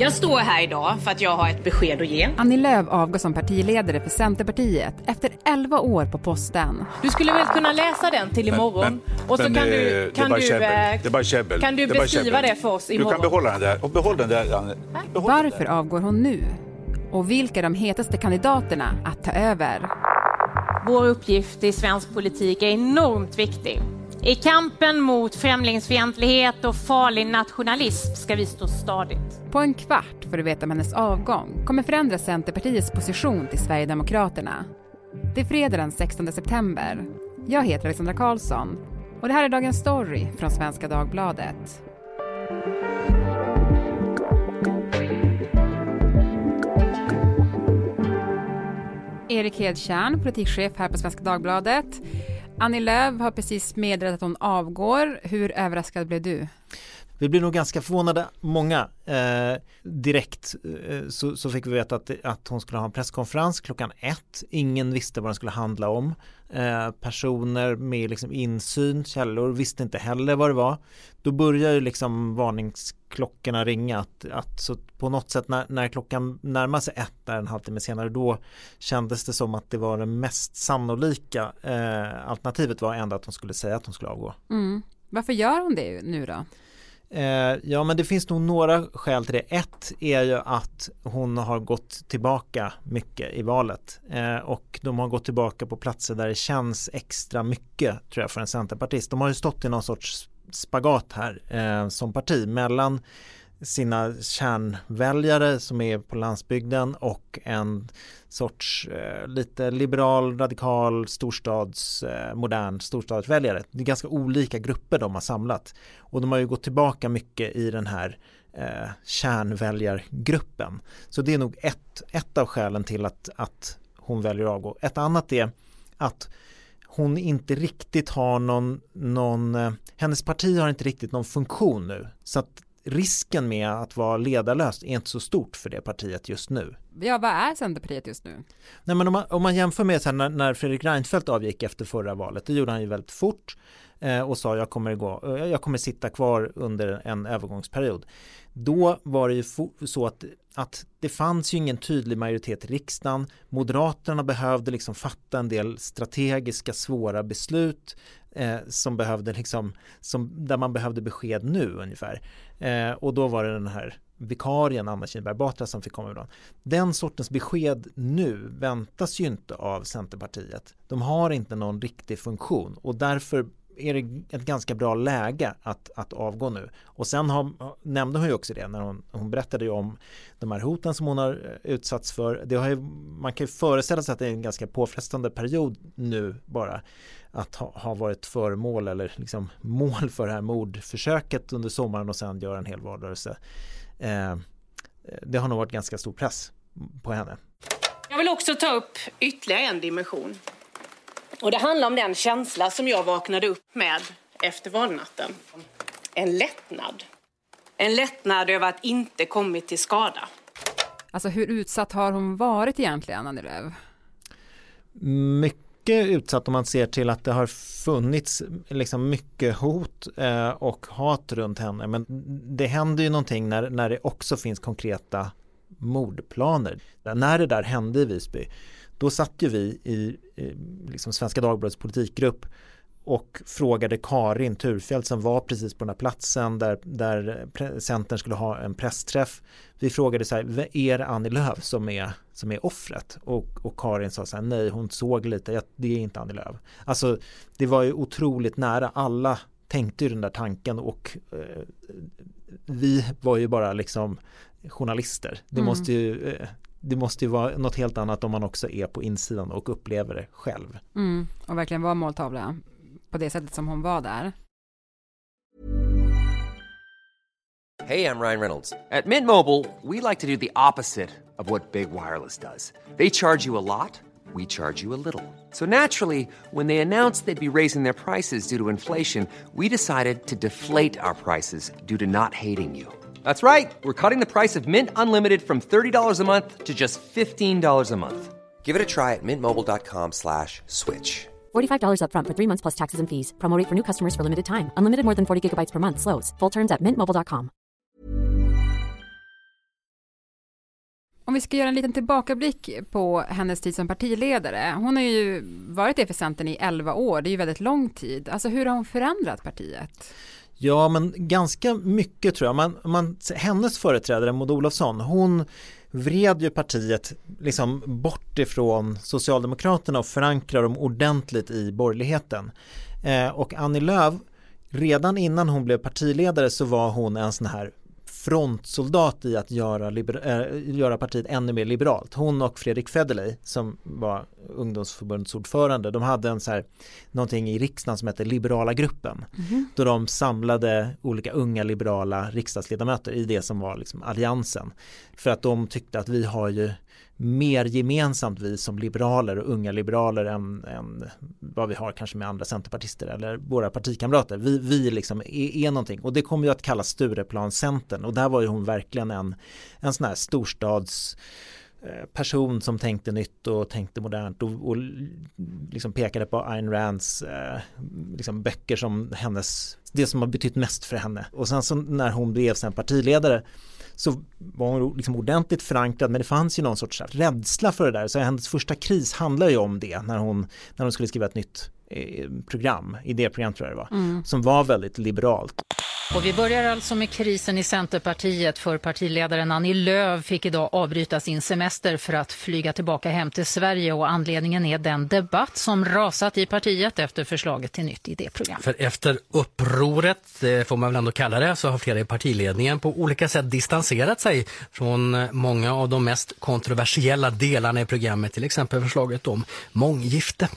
Jag står här idag för att jag har ett besked att ge. Annie Lööf avgår som partiledare för Centerpartiet efter 11 år på posten. Du skulle väl kunna läsa den till imorgon? Men, och så men, kan eh, du, det kan du, käbbel. eh, Det är bara käbbel. kan du Det beskriva käbbel. det för oss Du imorgon? kan behålla den där. Och behåll den där, Anne. Behåll den Varför avgår hon nu? Och vilka är de hetaste kandidaterna att ta över? Vår uppgift i svensk politik är enormt viktig. I kampen mot främlingsfientlighet och farlig nationalism ska vi stå stadigt. På en kvart får du veta om hennes avgång kommer förändra Centerpartiets position till Sverigedemokraterna. Det är fredag den 16 september. Jag heter Alexandra Karlsson och det här är Dagens Story från Svenska Dagbladet. Erik Hedtjärn, politikchef här på Svenska Dagbladet. Annie Lööf har precis meddelat att hon avgår. Hur överraskad blev du? Vi blev nog ganska förvånade, många. Eh, direkt eh, så, så, fick vi veta att, att hon skulle ha en presskonferens klockan ett. Ingen visste vad den skulle handla om. Eh, personer med liksom insyn, källor visste inte heller vad det var. Då börjar ju liksom varningsklockorna ringa. Att, att så på något sätt när, när klockan närmar sig ett, där en halvtimme senare, då kändes det som att det var det mest sannolika eh, alternativet var ändå att hon skulle säga att hon skulle avgå. Mm. Varför gör hon det nu då? Eh, ja men det finns nog några skäl till det. Ett är ju att hon har gått tillbaka mycket i valet eh, och de har gått tillbaka på platser där det känns extra mycket tror jag för en centerpartist. De har ju stått i någon sorts spagat här eh, som parti mellan sina kärnväljare som är på landsbygden och en sorts eh, lite liberal, radikal, storstads, eh, modern storstadsväljare. Det är ganska olika grupper de har samlat och de har ju gått tillbaka mycket i den här eh, kärnväljargruppen. Så det är nog ett, ett av skälen till att, att hon väljer att avgå. Ett annat är att hon inte riktigt har någon, någon eh, hennes parti har inte riktigt någon funktion nu. Så att risken med att vara ledarlös är inte så stort för det partiet just nu. Ja, vad är Centerpartiet just nu? Nej, men om man, om man jämför med så när, när Fredrik Reinfeldt avgick efter förra valet, det gjorde han ju väldigt fort eh, och sa jag kommer, gå, eh, jag kommer sitta kvar under en övergångsperiod. Då var det ju så att, att det fanns ju ingen tydlig majoritet i riksdagen. Moderaterna behövde liksom fatta en del strategiska svåra beslut eh, som behövde liksom, som, där man behövde besked nu ungefär. Eh, och då var det den här vikarien Anna Kinberg Batra som fick komma ibland. Den sortens besked nu väntas ju inte av Centerpartiet. De har inte någon riktig funktion och därför är det ett ganska bra läge att, att avgå nu. Och sen har, nämnde hon ju också det när hon, hon berättade ju om de här hoten som hon har eh, utsatts för. Det har ju, man kan ju föreställa sig att det är en ganska påfrestande period nu bara att ha, ha varit föremål eller liksom mål för det här mordförsöket under sommaren och sen göra en hel valrörelse. Eh, det har nog varit ganska stor press på henne. Jag vill också ta upp ytterligare en dimension. Och det handlar om den känsla som jag vaknade upp med efter valnatten. En lättnad. En lättnad över att inte kommit till skada. Alltså hur utsatt har hon varit egentligen, Annie Lööf? Mycket utsatt om man ser till att det har funnits liksom mycket hot eh, och hat runt henne. Men det händer ju någonting när, när det också finns konkreta mordplaner. När det där hände i Visby då satt ju vi i, liksom Svenska Dagbladets politikgrupp och frågade Karin Turfjell som var precis på den här platsen där, där Centern skulle ha en pressträff. Vi frågade så här, är det Annie Lööf som är, som är offret? Och, och Karin sa så här, nej hon såg lite, ja, det är inte Annie Lööf. Alltså det var ju otroligt nära, alla tänkte ju den där tanken och eh, vi var ju bara liksom journalister. Det mm. måste ju eh, det måste ju vara något helt annat om man också är på insidan och upplever det själv. Mm, och verkligen vara måltavla på det sättet som hon var där. Hej, jag Ryan Reynolds. At Mint Mobile, we like to do the opposite of what Big Wireless does. They charge you a lot, we charge you a little. So naturally, when they announced they'd be raising their prices due to inflation, we decided to deflate our prices due to not hating you. That's right. We're cutting the price of Mint Unlimited from $30 a month to just $15 a month. Give it a try at mintmobile.com slash switch. $45 upfront for three months plus taxes and fees. Promote for new customers for limited time. Unlimited more than 40 gigabytes per month. Slows. Full terms at mintmobile.com. Om vi ska göra en liten tillbakablick på hennes tid som partiledare. Hon har ju varit det för Centern i 11 år, det är ju väldigt lång tid. Alltså hur har hon förändrat partiet? Ja, men ganska mycket tror jag. Man, man, hennes företrädare Maud Olofsson, hon vred ju partiet liksom bort ifrån Socialdemokraterna och förankrar dem ordentligt i borgerligheten. Eh, och Annie Lööf, redan innan hon blev partiledare så var hon en sån här frontsoldat i att göra, äh, göra partiet ännu mer liberalt. Hon och Fredrik Federley som var ungdomsförbundsordförande, de hade en så här, någonting i riksdagen som hette Liberala gruppen. Mm. Då de samlade olika unga liberala riksdagsledamöter i det som var liksom alliansen. För att de tyckte att vi har ju mer gemensamt vi som liberaler och unga liberaler än, än vad vi har kanske med andra centerpartister eller våra partikamrater. Vi, vi liksom är, är någonting och det kommer ju att kallas Stureplanscentern och där var ju hon verkligen en, en sån här storstads eh, person som tänkte nytt och tänkte modernt och, och liksom pekade på Ayn Rands eh, liksom böcker som hennes, det som har betytt mest för henne. Och sen så när hon blev sen partiledare så var hon liksom ordentligt förankrad men det fanns ju någon sorts rädsla för det där så hennes första kris handlar ju om det när hon, när hon skulle skriva ett nytt eh, program, idéprogram tror jag det var, mm. som var väldigt liberalt. Och vi börjar alltså med krisen i Centerpartiet för partiledaren Annie Lööf fick idag avbryta sin semester för att flyga tillbaka hem till Sverige och anledningen är den debatt som rasat i partiet efter förslaget till nytt idéprogram. För efter upproret, får man väl ändå kalla det, så har flera i partiledningen på olika sätt distanserat sig från många av de mest kontroversiella delarna i programmet, till exempel förslaget om månggifte.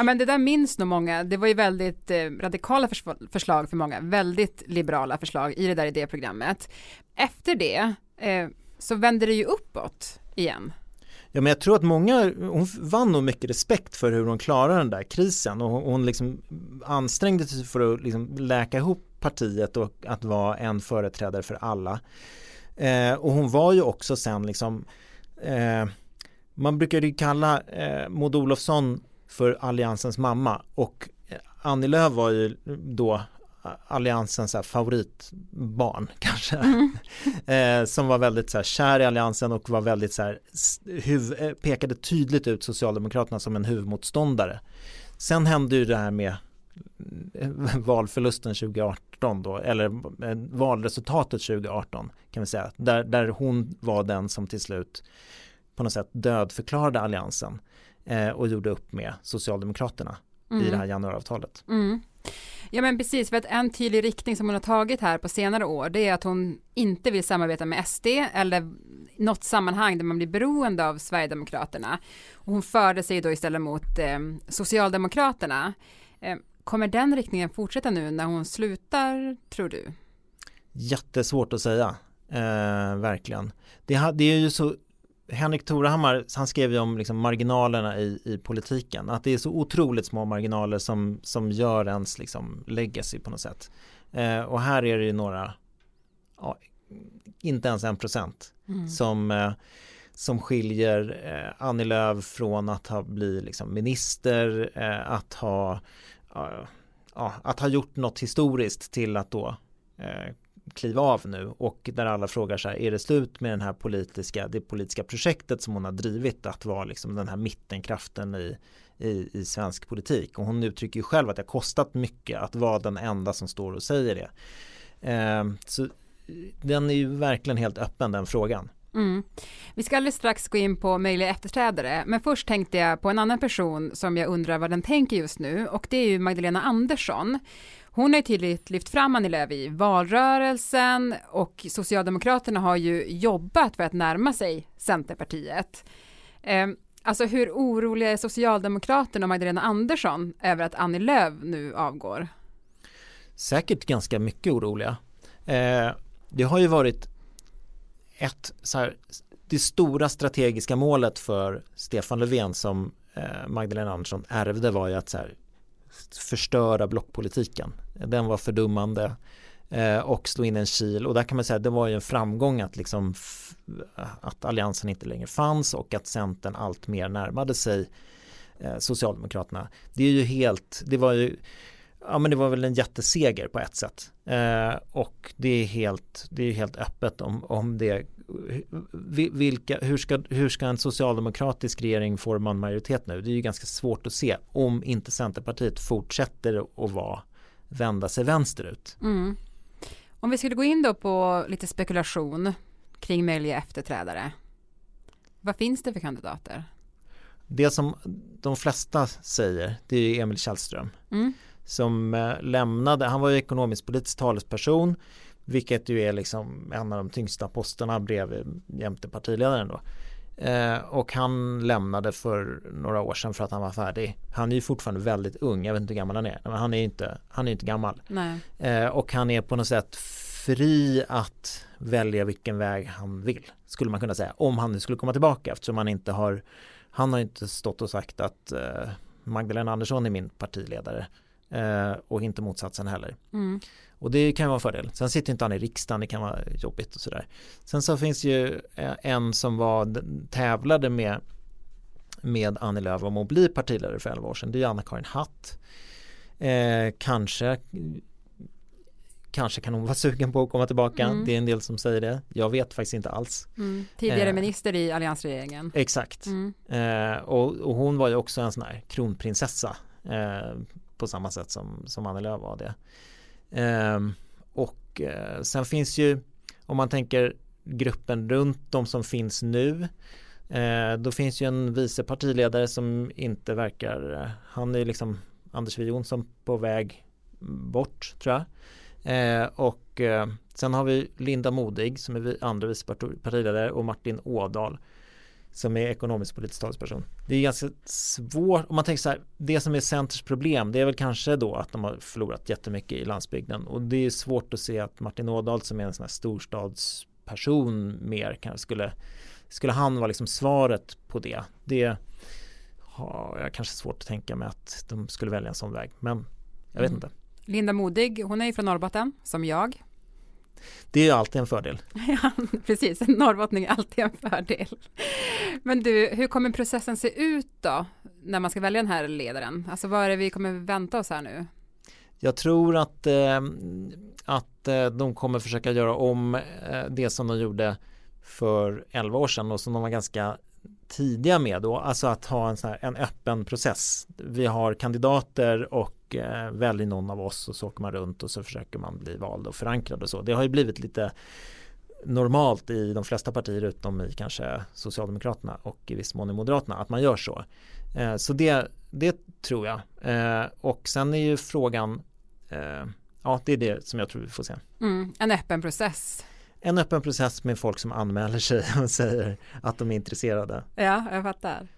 Ja men det där minns nog många. Det var ju väldigt eh, radikala förs förslag för många, väldigt liberala förslag i det där idéprogrammet. Efter det eh, så vände det ju uppåt igen. Ja men jag tror att många, hon vann nog mycket respekt för hur hon klarade den där krisen och hon liksom ansträngde sig för att liksom läka ihop partiet och att vara en företrädare för alla. Eh, och hon var ju också sen liksom eh, man brukade ju kalla eh, Maud Olofsson för Alliansens mamma och Annie Lööf var ju då Alliansens favoritbarn kanske mm. eh, som var väldigt så här, kär i Alliansen och var väldigt så här, huv, eh, pekade tydligt ut Socialdemokraterna som en huvudmotståndare. Sen hände ju det här med eh, valförlusten 2018 då, eller eh, valresultatet 2018 kan vi säga, där, där hon var den som till slut på något sätt dödförklarade alliansen eh, och gjorde upp med Socialdemokraterna mm. i det här januariavtalet. Mm. Ja men precis, för att en tydlig riktning som hon har tagit här på senare år det är att hon inte vill samarbeta med SD eller något sammanhang där man blir beroende av Sverigedemokraterna. Och hon förde sig då istället mot eh, Socialdemokraterna. Eh, kommer den riktningen fortsätta nu när hon slutar, tror du? Jättesvårt att säga, eh, verkligen. Det, det är ju så Henrik Torehammar, han skrev ju om liksom marginalerna i, i politiken. Att det är så otroligt små marginaler som, som gör ens liksom legacy på något sätt. Eh, och här är det ju några, ja, inte ens en procent mm. som, eh, som skiljer eh, Annie Lööf från att ha blivit liksom minister, eh, att ha ja, att ha gjort något historiskt till att då eh, kliva av nu och där alla frågar så här, är det slut med den här politiska, det politiska projektet som hon har drivit att vara liksom den här mittenkraften i, i, i svensk politik och hon uttrycker ju själv att det har kostat mycket att vara den enda som står och säger det. Eh, så den är ju verkligen helt öppen den frågan. Mm. Vi ska alldeles strax gå in på möjliga efterträdare, men först tänkte jag på en annan person som jag undrar vad den tänker just nu och det är ju Magdalena Andersson. Hon har ju tydligt lyft fram Annie Lööf i valrörelsen och Socialdemokraterna har ju jobbat för att närma sig Centerpartiet. Eh, alltså hur oroliga är Socialdemokraterna och Magdalena Andersson över att Annie Lööf nu avgår? Säkert ganska mycket oroliga. Eh, det har ju varit ett så här, det stora strategiska målet för Stefan Löfven som eh, Magdalena Andersson ärvde var ju att så här, förstöra blockpolitiken. Den var fördummande eh, och slå in en kil och där kan man säga att det var ju en framgång att liksom att alliansen inte längre fanns och att Centern allt mer närmade sig eh, Socialdemokraterna. Det är ju helt, det var ju Ja men det var väl en jätteseger på ett sätt eh, och det är helt, det är helt öppet om, om det vilka, hur, ska, hur ska en socialdemokratisk regering forma en majoritet nu? Det är ju ganska svårt att se om inte Centerpartiet fortsätter att vara vända sig vänsterut. Mm. Om vi skulle gå in då på lite spekulation kring möjliga efterträdare. Vad finns det för kandidater? Det som de flesta säger det är Emil Källström mm. som eh, lämnade, han var ju ekonomisk politisk talesperson vilket ju är liksom en av de tyngsta posterna bredvid jämte partiledaren då. Eh, och han lämnade för några år sedan för att han var färdig. Han är ju fortfarande väldigt ung, jag vet inte hur gammal han är, men han är inte, han är inte gammal. Eh, och han är på något sätt fri att välja vilken väg han vill, skulle man kunna säga, om han nu skulle komma tillbaka eftersom han inte har, han har inte stått och sagt att eh, Magdalena Andersson är min partiledare eh, och inte motsatsen heller. Mm. Och det kan vara en fördel. Sen sitter inte han i riksdagen, det kan vara jobbigt och sådär. Sen så finns ju eh, en som var tävlade med med Annie Lööf om att bli partiledare för 11 år sedan. Det är Anna-Karin Hatt. Eh, kanske Kanske kan hon vara sugen på att komma tillbaka. Mm. Det är en del som säger det. Jag vet faktiskt inte alls. Mm. Tidigare eh, minister i alliansregeringen. Exakt. Mm. Eh, och, och, hon var ju också en sån här kronprinsessa. På samma sätt som, som Annie Lööf var det. Ehm, och eh, sen finns ju, om man tänker gruppen runt de som finns nu, eh, då finns ju en vice partiledare som inte verkar, eh, han är liksom Anders W Jonsson på väg bort tror jag. Eh, och eh, sen har vi Linda Modig som är andra vice partiledare och Martin Ådahl som är ekonomisk politisk talesperson. Det är ganska svårt, om man tänker så här, det som är Centers problem det är väl kanske då att de har förlorat jättemycket i landsbygden och det är svårt att se att Martin Ådahl som är en sån här storstadsperson mer kanske skulle, skulle han vara liksom svaret på det? Det har jag kanske svårt att tänka mig att de skulle välja en sån väg, men jag vet mm. inte. Linda Modig, hon är ju från Norrbotten, som jag. Det är alltid en fördel. Ja, precis. En norrbottning är alltid en fördel. Men du, hur kommer processen se ut då, när man ska välja den här ledaren? Alltså vad är det vi kommer vänta oss här nu? Jag tror att, eh, att eh, de kommer försöka göra om eh, det som de gjorde för 11 år sedan och som de var ganska tidiga med då, alltså att ha en, sån här, en öppen process. Vi har kandidater och eh, väljer någon av oss och så åker man runt och så försöker man bli vald och förankrad och så. Det har ju blivit lite normalt i de flesta partier utom i kanske Socialdemokraterna och i viss mån i Moderaterna att man gör så. Eh, så det, det tror jag. Eh, och sen är ju frågan eh, Ja, det är det som jag tror vi får se. Mm, en öppen process en öppen process med folk som anmäler sig och säger att de är intresserade. Ja, jag fattar.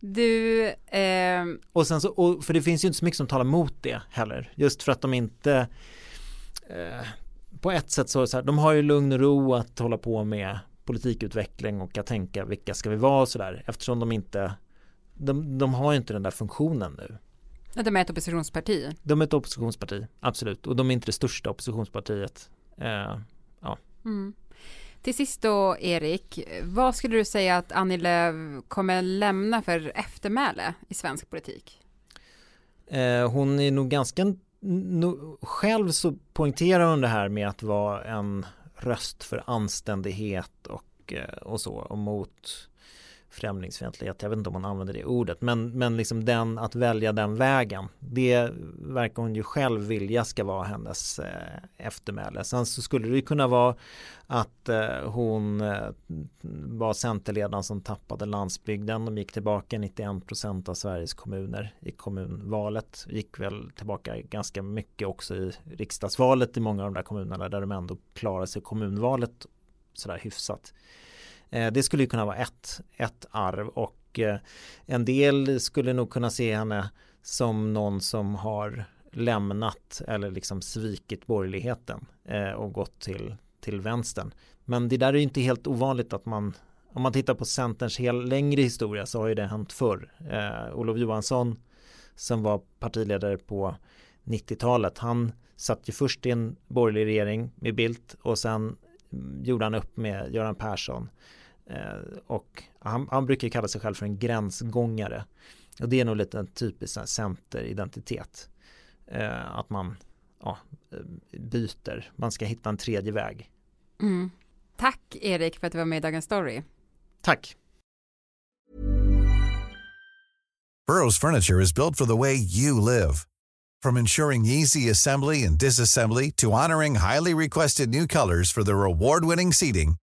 Du... Eh... Och sen så, och för det finns ju inte så mycket som talar mot det heller. Just för att de inte eh, på ett sätt så, så här, de har ju lugn och ro att hålla på med politikutveckling och att tänka vilka ska vi vara och sådär eftersom de inte de, de har ju inte den där funktionen nu. De är ett oppositionsparti. De är ett oppositionsparti, absolut. Och de är inte det största oppositionspartiet. Eh, ja. Mm. Till sist då, Erik, vad skulle du säga att Annie Lööf kommer lämna för eftermäle i svensk politik? Eh, hon är nog ganska, no, själv så poängterar hon det här med att vara en röst för anständighet och, eh, och så och mot främlingsfientlighet, jag vet inte om man använder det ordet, men, men liksom den, att välja den vägen, det verkar hon ju själv vilja ska vara hennes eh, eftermäle. Sen så skulle det ju kunna vara att eh, hon eh, var centerledaren som tappade landsbygden. De gick tillbaka 91% av Sveriges kommuner i kommunvalet. Gick väl tillbaka ganska mycket också i riksdagsvalet i många av de där kommunerna där de ändå klarade sig kommunvalet sådär hyfsat. Eh, det skulle kunna vara ett, ett arv och eh, en del skulle nog kunna se henne som någon som har lämnat eller liksom svikit borgerligheten eh, och gått till, till vänstern. Men det där är inte helt ovanligt att man om man tittar på Centerns hel längre historia så har ju det hänt förr. Eh, Olof Johansson som var partiledare på 90-talet han satt ju först i en borgerlig regering med Bildt och sen gjorde han upp med Göran Persson. Eh, och han, han, brukar kalla sig själv för en gränsgångare. Och det är nog lite en typisk centeridentitet. Eh, att man ja, byter, man ska hitta en tredje väg. Mm. Tack Erik för att du var med i Dagens Story. Tack. Burrows furniture is built for the way you live. From ensuring easy assembly and disassembly to honoring highly requested new colors for their award-winning seating,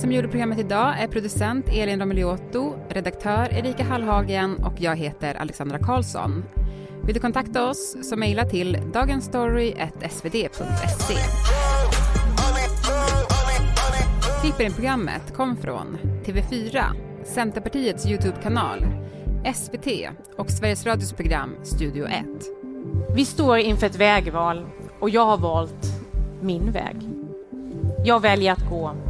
Vi som gjorde programmet idag är producent Elin Romeliotto, redaktör Erika Hallhagen och jag heter Alexandra Karlsson. Vill du kontakta oss så mejla till dagensstory.svd.se. Klippen i programmet kom från TV4, Centerpartiets Youtube-kanal, SVT och Sveriges Radios program Studio 1. Vi står inför ett vägval och jag har valt min väg. Jag väljer att gå